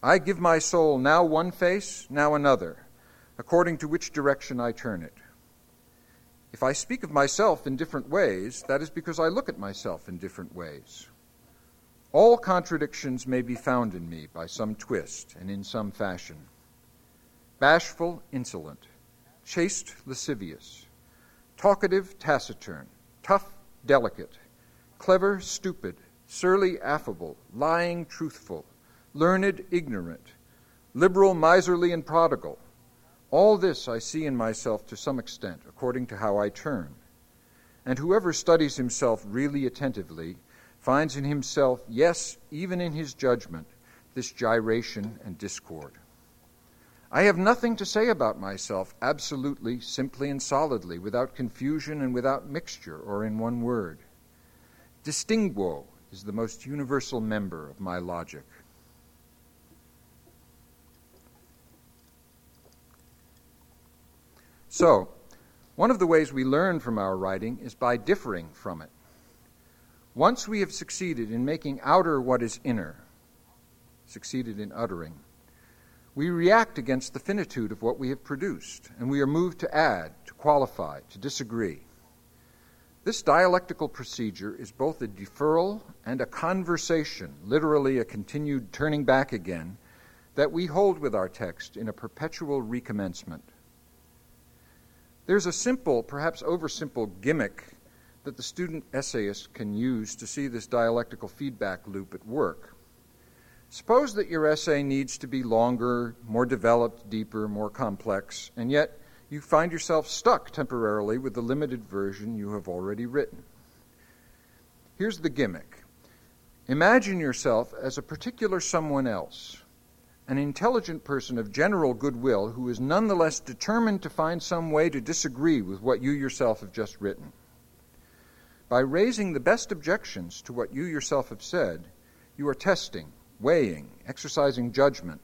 I give my soul now one face, now another, according to which direction I turn it. If I speak of myself in different ways, that is because I look at myself in different ways. All contradictions may be found in me by some twist and in some fashion. Bashful, insolent, chaste, lascivious, talkative, taciturn, tough, delicate, clever, stupid, surly, affable, lying, truthful, learned, ignorant, liberal, miserly, and prodigal all this I see in myself to some extent, according to how I turn. And whoever studies himself really attentively finds in himself, yes, even in his judgment, this gyration and discord. I have nothing to say about myself absolutely, simply, and solidly, without confusion and without mixture, or in one word. Distinguo is the most universal member of my logic. So, one of the ways we learn from our writing is by differing from it. Once we have succeeded in making outer what is inner, succeeded in uttering, we react against the finitude of what we have produced, and we are moved to add, to qualify, to disagree. This dialectical procedure is both a deferral and a conversation, literally a continued turning back again, that we hold with our text in a perpetual recommencement. There's a simple, perhaps oversimple gimmick that the student essayist can use to see this dialectical feedback loop at work. Suppose that your essay needs to be longer, more developed, deeper, more complex, and yet you find yourself stuck temporarily with the limited version you have already written. Here's the gimmick Imagine yourself as a particular someone else, an intelligent person of general goodwill who is nonetheless determined to find some way to disagree with what you yourself have just written. By raising the best objections to what you yourself have said, you are testing, weighing, exercising judgment,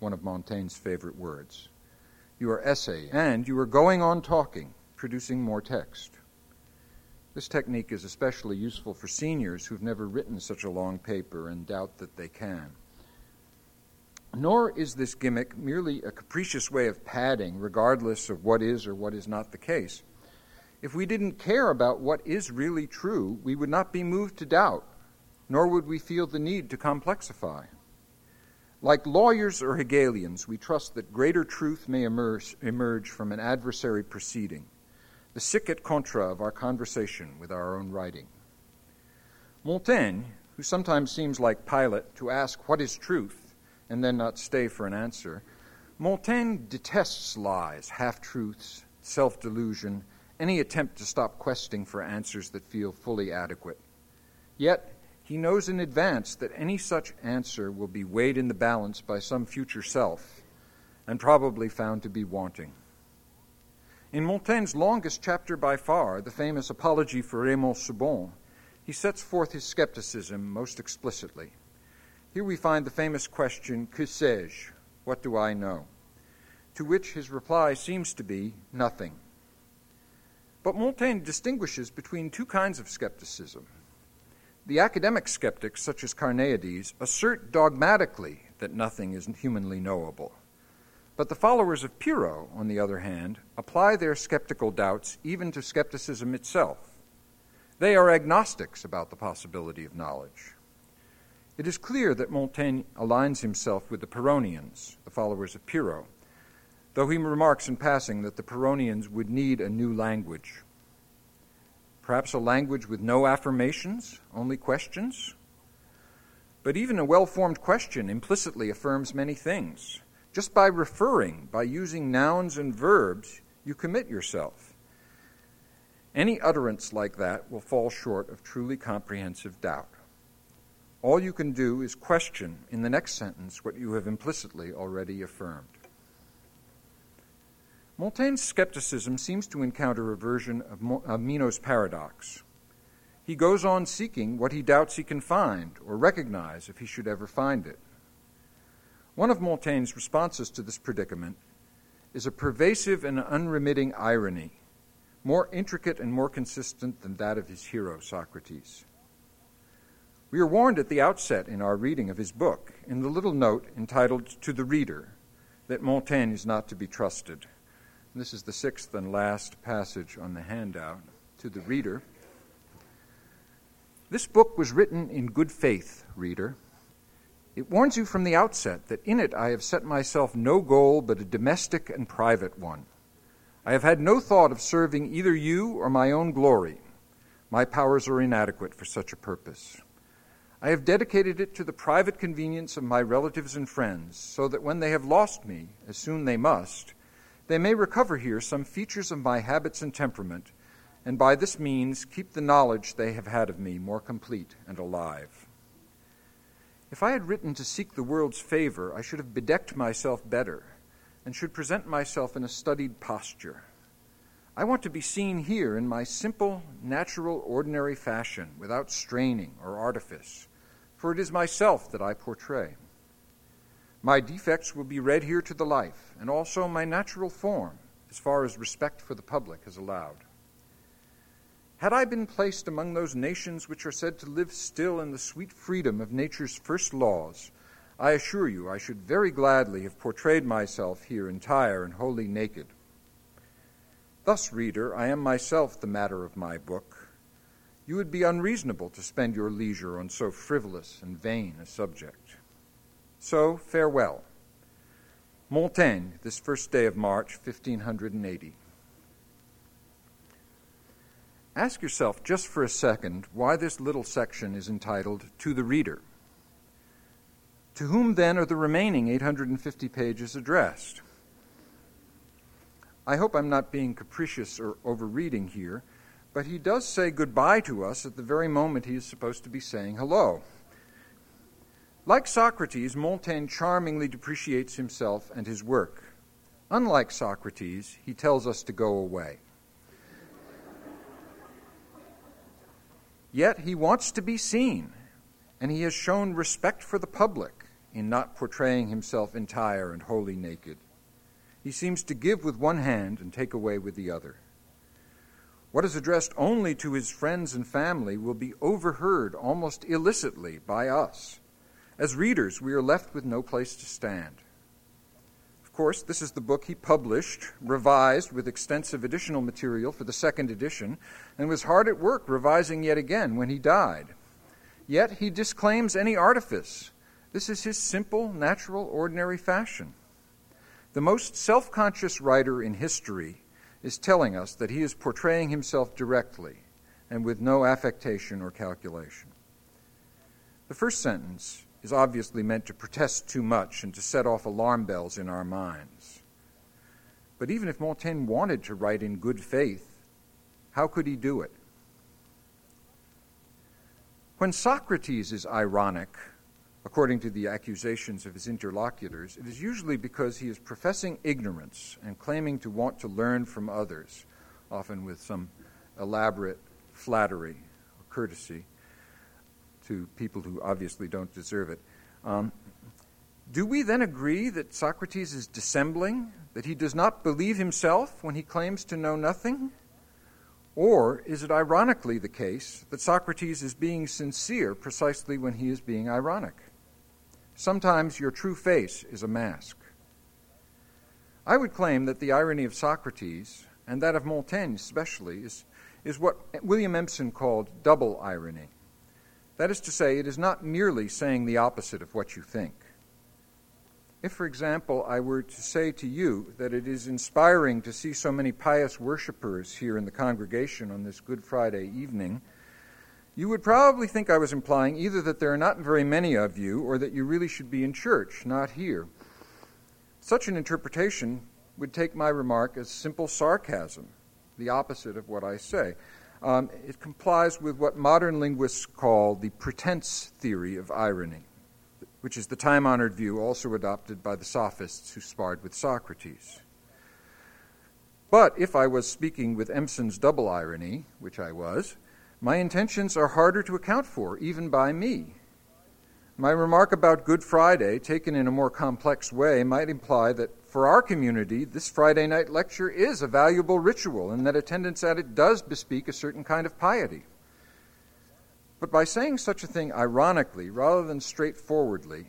one of Montaigne's favorite words. You are essaying, and you are going on talking, producing more text. This technique is especially useful for seniors who've never written such a long paper and doubt that they can. Nor is this gimmick merely a capricious way of padding, regardless of what is or what is not the case. If we didn't care about what is really true, we would not be moved to doubt, nor would we feel the need to complexify. Like lawyers or Hegelians, we trust that greater truth may emerge, emerge from an adversary proceeding, the sic et contra of our conversation with our own writing. Montaigne, who sometimes seems like Pilate to ask what is truth and then not stay for an answer, Montaigne detests lies, half truths, self delusion, any attempt to stop questing for answers that feel fully adequate. Yet, he knows in advance that any such answer will be weighed in the balance by some future self and probably found to be wanting. In Montaigne's longest chapter by far, the famous Apology for Raymond Sebond, he sets forth his skepticism most explicitly. Here we find the famous question, Que sais-je? What do I know? To which his reply seems to be nothing. But Montaigne distinguishes between two kinds of skepticism the academic skeptics, such as Carneades, assert dogmatically that nothing is humanly knowable. But the followers of Pyrrho, on the other hand, apply their skeptical doubts even to skepticism itself. They are agnostics about the possibility of knowledge. It is clear that Montaigne aligns himself with the Pyrrhonians, the followers of Pyrrho, though he remarks in passing that the Pyrrhonians would need a new language. Perhaps a language with no affirmations, only questions? But even a well formed question implicitly affirms many things. Just by referring, by using nouns and verbs, you commit yourself. Any utterance like that will fall short of truly comprehensive doubt. All you can do is question in the next sentence what you have implicitly already affirmed. Montaigne's skepticism seems to encounter a version of, Meno's paradox. He goes on seeking what he doubts he can find or recognize if he should ever find it. One of Montaigne's responses to this predicament is a pervasive and unremitting irony, more intricate and more consistent than that of his hero, Socrates. We are warned at the outset in our reading of his book, in the little note entitled To the Reader, that Montaigne is not to be trusted. This is the sixth and last passage on the handout to the reader. This book was written in good faith, reader. It warns you from the outset that in it I have set myself no goal but a domestic and private one. I have had no thought of serving either you or my own glory. My powers are inadequate for such a purpose. I have dedicated it to the private convenience of my relatives and friends, so that when they have lost me, as soon they must, they may recover here some features of my habits and temperament, and by this means keep the knowledge they have had of me more complete and alive. If I had written to seek the world's favor, I should have bedecked myself better, and should present myself in a studied posture. I want to be seen here in my simple, natural, ordinary fashion, without straining or artifice, for it is myself that I portray. My defects will be read here to the life, and also my natural form, as far as respect for the public is allowed. Had I been placed among those nations which are said to live still in the sweet freedom of nature's first laws, I assure you I should very gladly have portrayed myself here entire and wholly naked. Thus, reader, I am myself the matter of my book. You would be unreasonable to spend your leisure on so frivolous and vain a subject. So, farewell. Montaigne, this first day of March, 1580. Ask yourself just for a second why this little section is entitled To the Reader. To whom then are the remaining 850 pages addressed? I hope I'm not being capricious or overreading here, but he does say goodbye to us at the very moment he is supposed to be saying hello. Like Socrates, Montaigne charmingly depreciates himself and his work. Unlike Socrates, he tells us to go away. Yet he wants to be seen, and he has shown respect for the public in not portraying himself entire and wholly naked. He seems to give with one hand and take away with the other. What is addressed only to his friends and family will be overheard almost illicitly by us. As readers, we are left with no place to stand. Of course, this is the book he published, revised with extensive additional material for the second edition, and was hard at work revising yet again when he died. Yet he disclaims any artifice. This is his simple, natural, ordinary fashion. The most self conscious writer in history is telling us that he is portraying himself directly and with no affectation or calculation. The first sentence is obviously meant to protest too much and to set off alarm bells in our minds. But even if Montaigne wanted to write in good faith, how could he do it? When Socrates is ironic, according to the accusations of his interlocutors, it is usually because he is professing ignorance and claiming to want to learn from others, often with some elaborate flattery or courtesy to people who obviously don't deserve it. Um, do we then agree that Socrates is dissembling, that he does not believe himself when he claims to know nothing? Or is it ironically the case that Socrates is being sincere precisely when he is being ironic? Sometimes your true face is a mask. I would claim that the irony of Socrates, and that of Montaigne especially, is, is what William Empson called double irony. That is to say, it is not merely saying the opposite of what you think. If, for example, I were to say to you that it is inspiring to see so many pious worshippers here in the congregation on this Good Friday evening, you would probably think I was implying either that there are not very many of you or that you really should be in church, not here. Such an interpretation would take my remark as simple sarcasm, the opposite of what I say. Um, it complies with what modern linguists call the pretense theory of irony, which is the time honored view also adopted by the sophists who sparred with Socrates. But if I was speaking with Empson's double irony, which I was, my intentions are harder to account for, even by me. My remark about Good Friday, taken in a more complex way, might imply that for our community, this Friday night lecture is a valuable ritual and that attendance at it does bespeak a certain kind of piety. But by saying such a thing ironically rather than straightforwardly,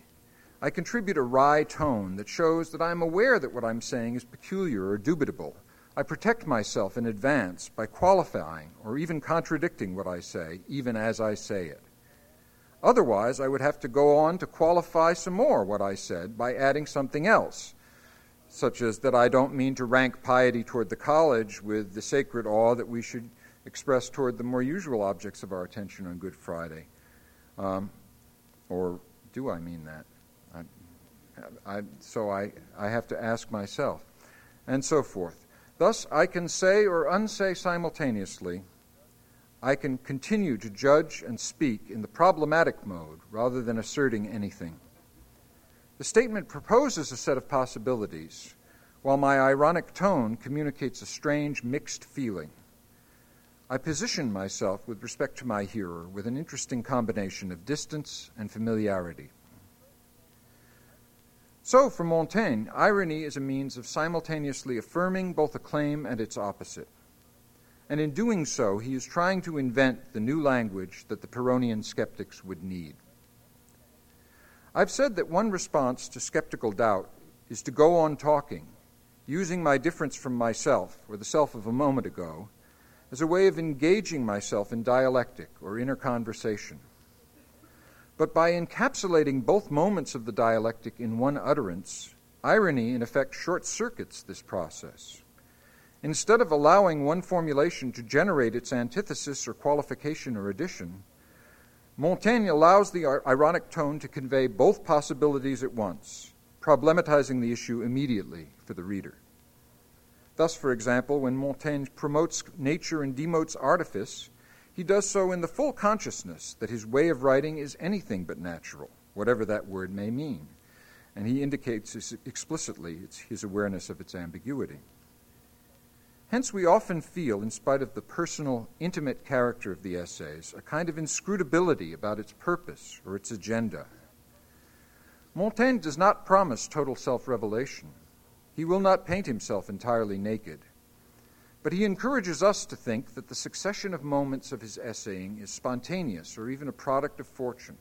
I contribute a wry tone that shows that I am aware that what I'm saying is peculiar or dubitable. I protect myself in advance by qualifying or even contradicting what I say, even as I say it. Otherwise, I would have to go on to qualify some more what I said by adding something else such as that I don't mean to rank piety toward the college with the sacred awe that we should express toward the more usual objects of our attention on Good Friday. Um, or do I mean that? I, I, so I, I have to ask myself, and so forth. Thus, I can say or unsay simultaneously. I can continue to judge and speak in the problematic mode rather than asserting anything. The statement proposes a set of possibilities, while my ironic tone communicates a strange mixed feeling. I position myself with respect to my hearer with an interesting combination of distance and familiarity. So, for Montaigne, irony is a means of simultaneously affirming both a claim and its opposite. And in doing so, he is trying to invent the new language that the Pyrrhonian skeptics would need. I've said that one response to skeptical doubt is to go on talking, using my difference from myself, or the self of a moment ago, as a way of engaging myself in dialectic or inner conversation. But by encapsulating both moments of the dialectic in one utterance, irony in effect short circuits this process. Instead of allowing one formulation to generate its antithesis or qualification or addition, Montaigne allows the ironic tone to convey both possibilities at once, problematizing the issue immediately for the reader. Thus, for example, when Montaigne promotes nature and demotes artifice, he does so in the full consciousness that his way of writing is anything but natural, whatever that word may mean. And he indicates explicitly his awareness of its ambiguity. Hence, we often feel, in spite of the personal, intimate character of the essays, a kind of inscrutability about its purpose or its agenda. Montaigne does not promise total self revelation. He will not paint himself entirely naked. But he encourages us to think that the succession of moments of his essaying is spontaneous or even a product of fortune.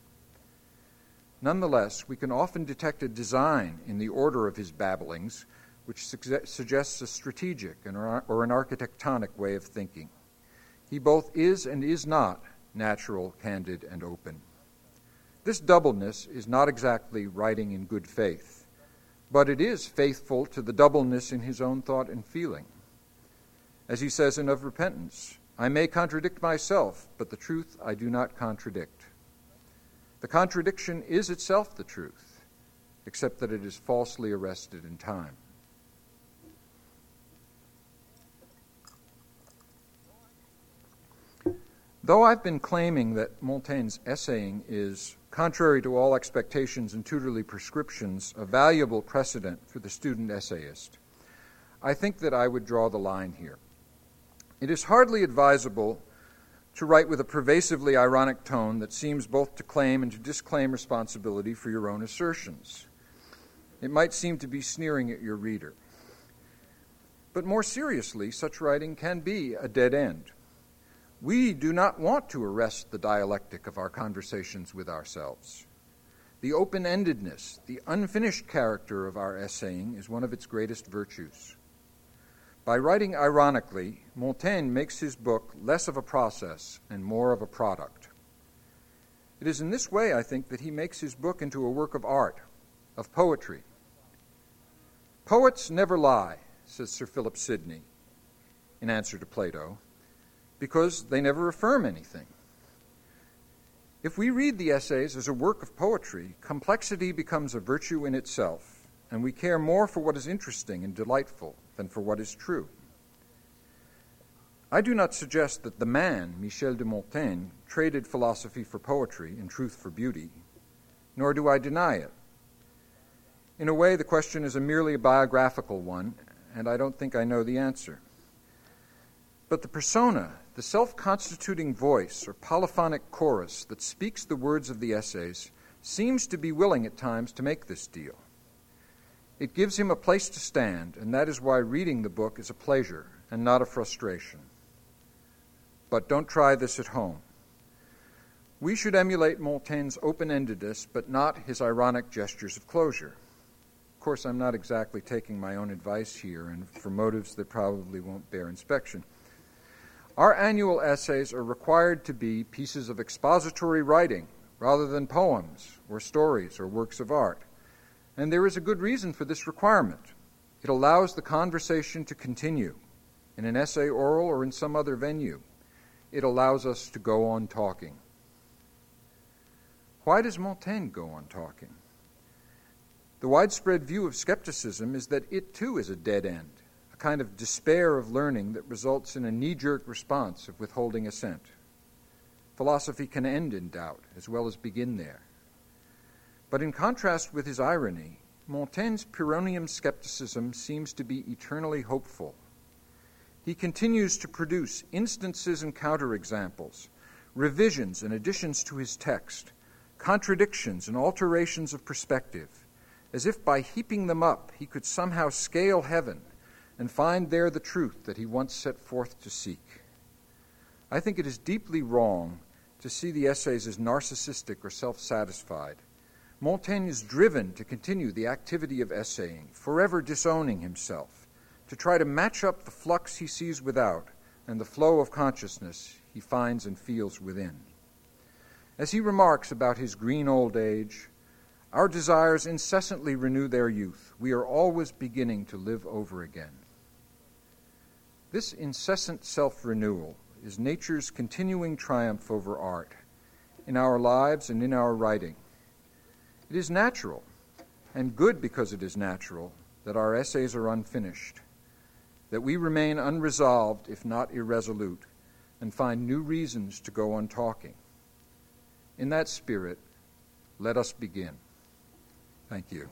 Nonetheless, we can often detect a design in the order of his babblings which suggests a strategic or an architectonic way of thinking. He both is and is not natural, candid, and open. This doubleness is not exactly writing in good faith, but it is faithful to the doubleness in his own thought and feeling. As he says in Of Repentance, I may contradict myself, but the truth I do not contradict. The contradiction is itself the truth, except that it is falsely arrested in time. Though I've been claiming that Montaigne's essaying is, contrary to all expectations and tutorly prescriptions, a valuable precedent for the student essayist, I think that I would draw the line here. It is hardly advisable to write with a pervasively ironic tone that seems both to claim and to disclaim responsibility for your own assertions. It might seem to be sneering at your reader. But more seriously, such writing can be a dead end. We do not want to arrest the dialectic of our conversations with ourselves. The open endedness, the unfinished character of our essaying is one of its greatest virtues. By writing ironically, Montaigne makes his book less of a process and more of a product. It is in this way, I think, that he makes his book into a work of art, of poetry. Poets never lie, says Sir Philip Sidney in answer to Plato because they never affirm anything. If we read the essays as a work of poetry, complexity becomes a virtue in itself, and we care more for what is interesting and delightful than for what is true. I do not suggest that the man, Michel de Montaigne, traded philosophy for poetry and truth for beauty, nor do I deny it. In a way, the question is a merely biographical one, and I don't think I know the answer. But the persona the self constituting voice or polyphonic chorus that speaks the words of the essays seems to be willing at times to make this deal. It gives him a place to stand, and that is why reading the book is a pleasure and not a frustration. But don't try this at home. We should emulate Montaigne's open endedness, but not his ironic gestures of closure. Of course, I'm not exactly taking my own advice here, and for motives that probably won't bear inspection. Our annual essays are required to be pieces of expository writing rather than poems or stories or works of art. And there is a good reason for this requirement. It allows the conversation to continue in an essay oral or in some other venue. It allows us to go on talking. Why does Montaigne go on talking? The widespread view of skepticism is that it too is a dead end kind of despair of learning that results in a knee jerk response of withholding assent. Philosophy can end in doubt as well as begin there. But in contrast with his irony, Montaigne's Pyrrhonian skepticism seems to be eternally hopeful. He continues to produce instances and counterexamples, revisions and additions to his text, contradictions and alterations of perspective, as if by heaping them up he could somehow scale heaven and find there the truth that he once set forth to seek. I think it is deeply wrong to see the essays as narcissistic or self satisfied. Montaigne is driven to continue the activity of essaying, forever disowning himself, to try to match up the flux he sees without and the flow of consciousness he finds and feels within. As he remarks about his green old age, our desires incessantly renew their youth. We are always beginning to live over again. This incessant self renewal is nature's continuing triumph over art, in our lives and in our writing. It is natural, and good because it is natural, that our essays are unfinished, that we remain unresolved, if not irresolute, and find new reasons to go on talking. In that spirit, let us begin. Thank you.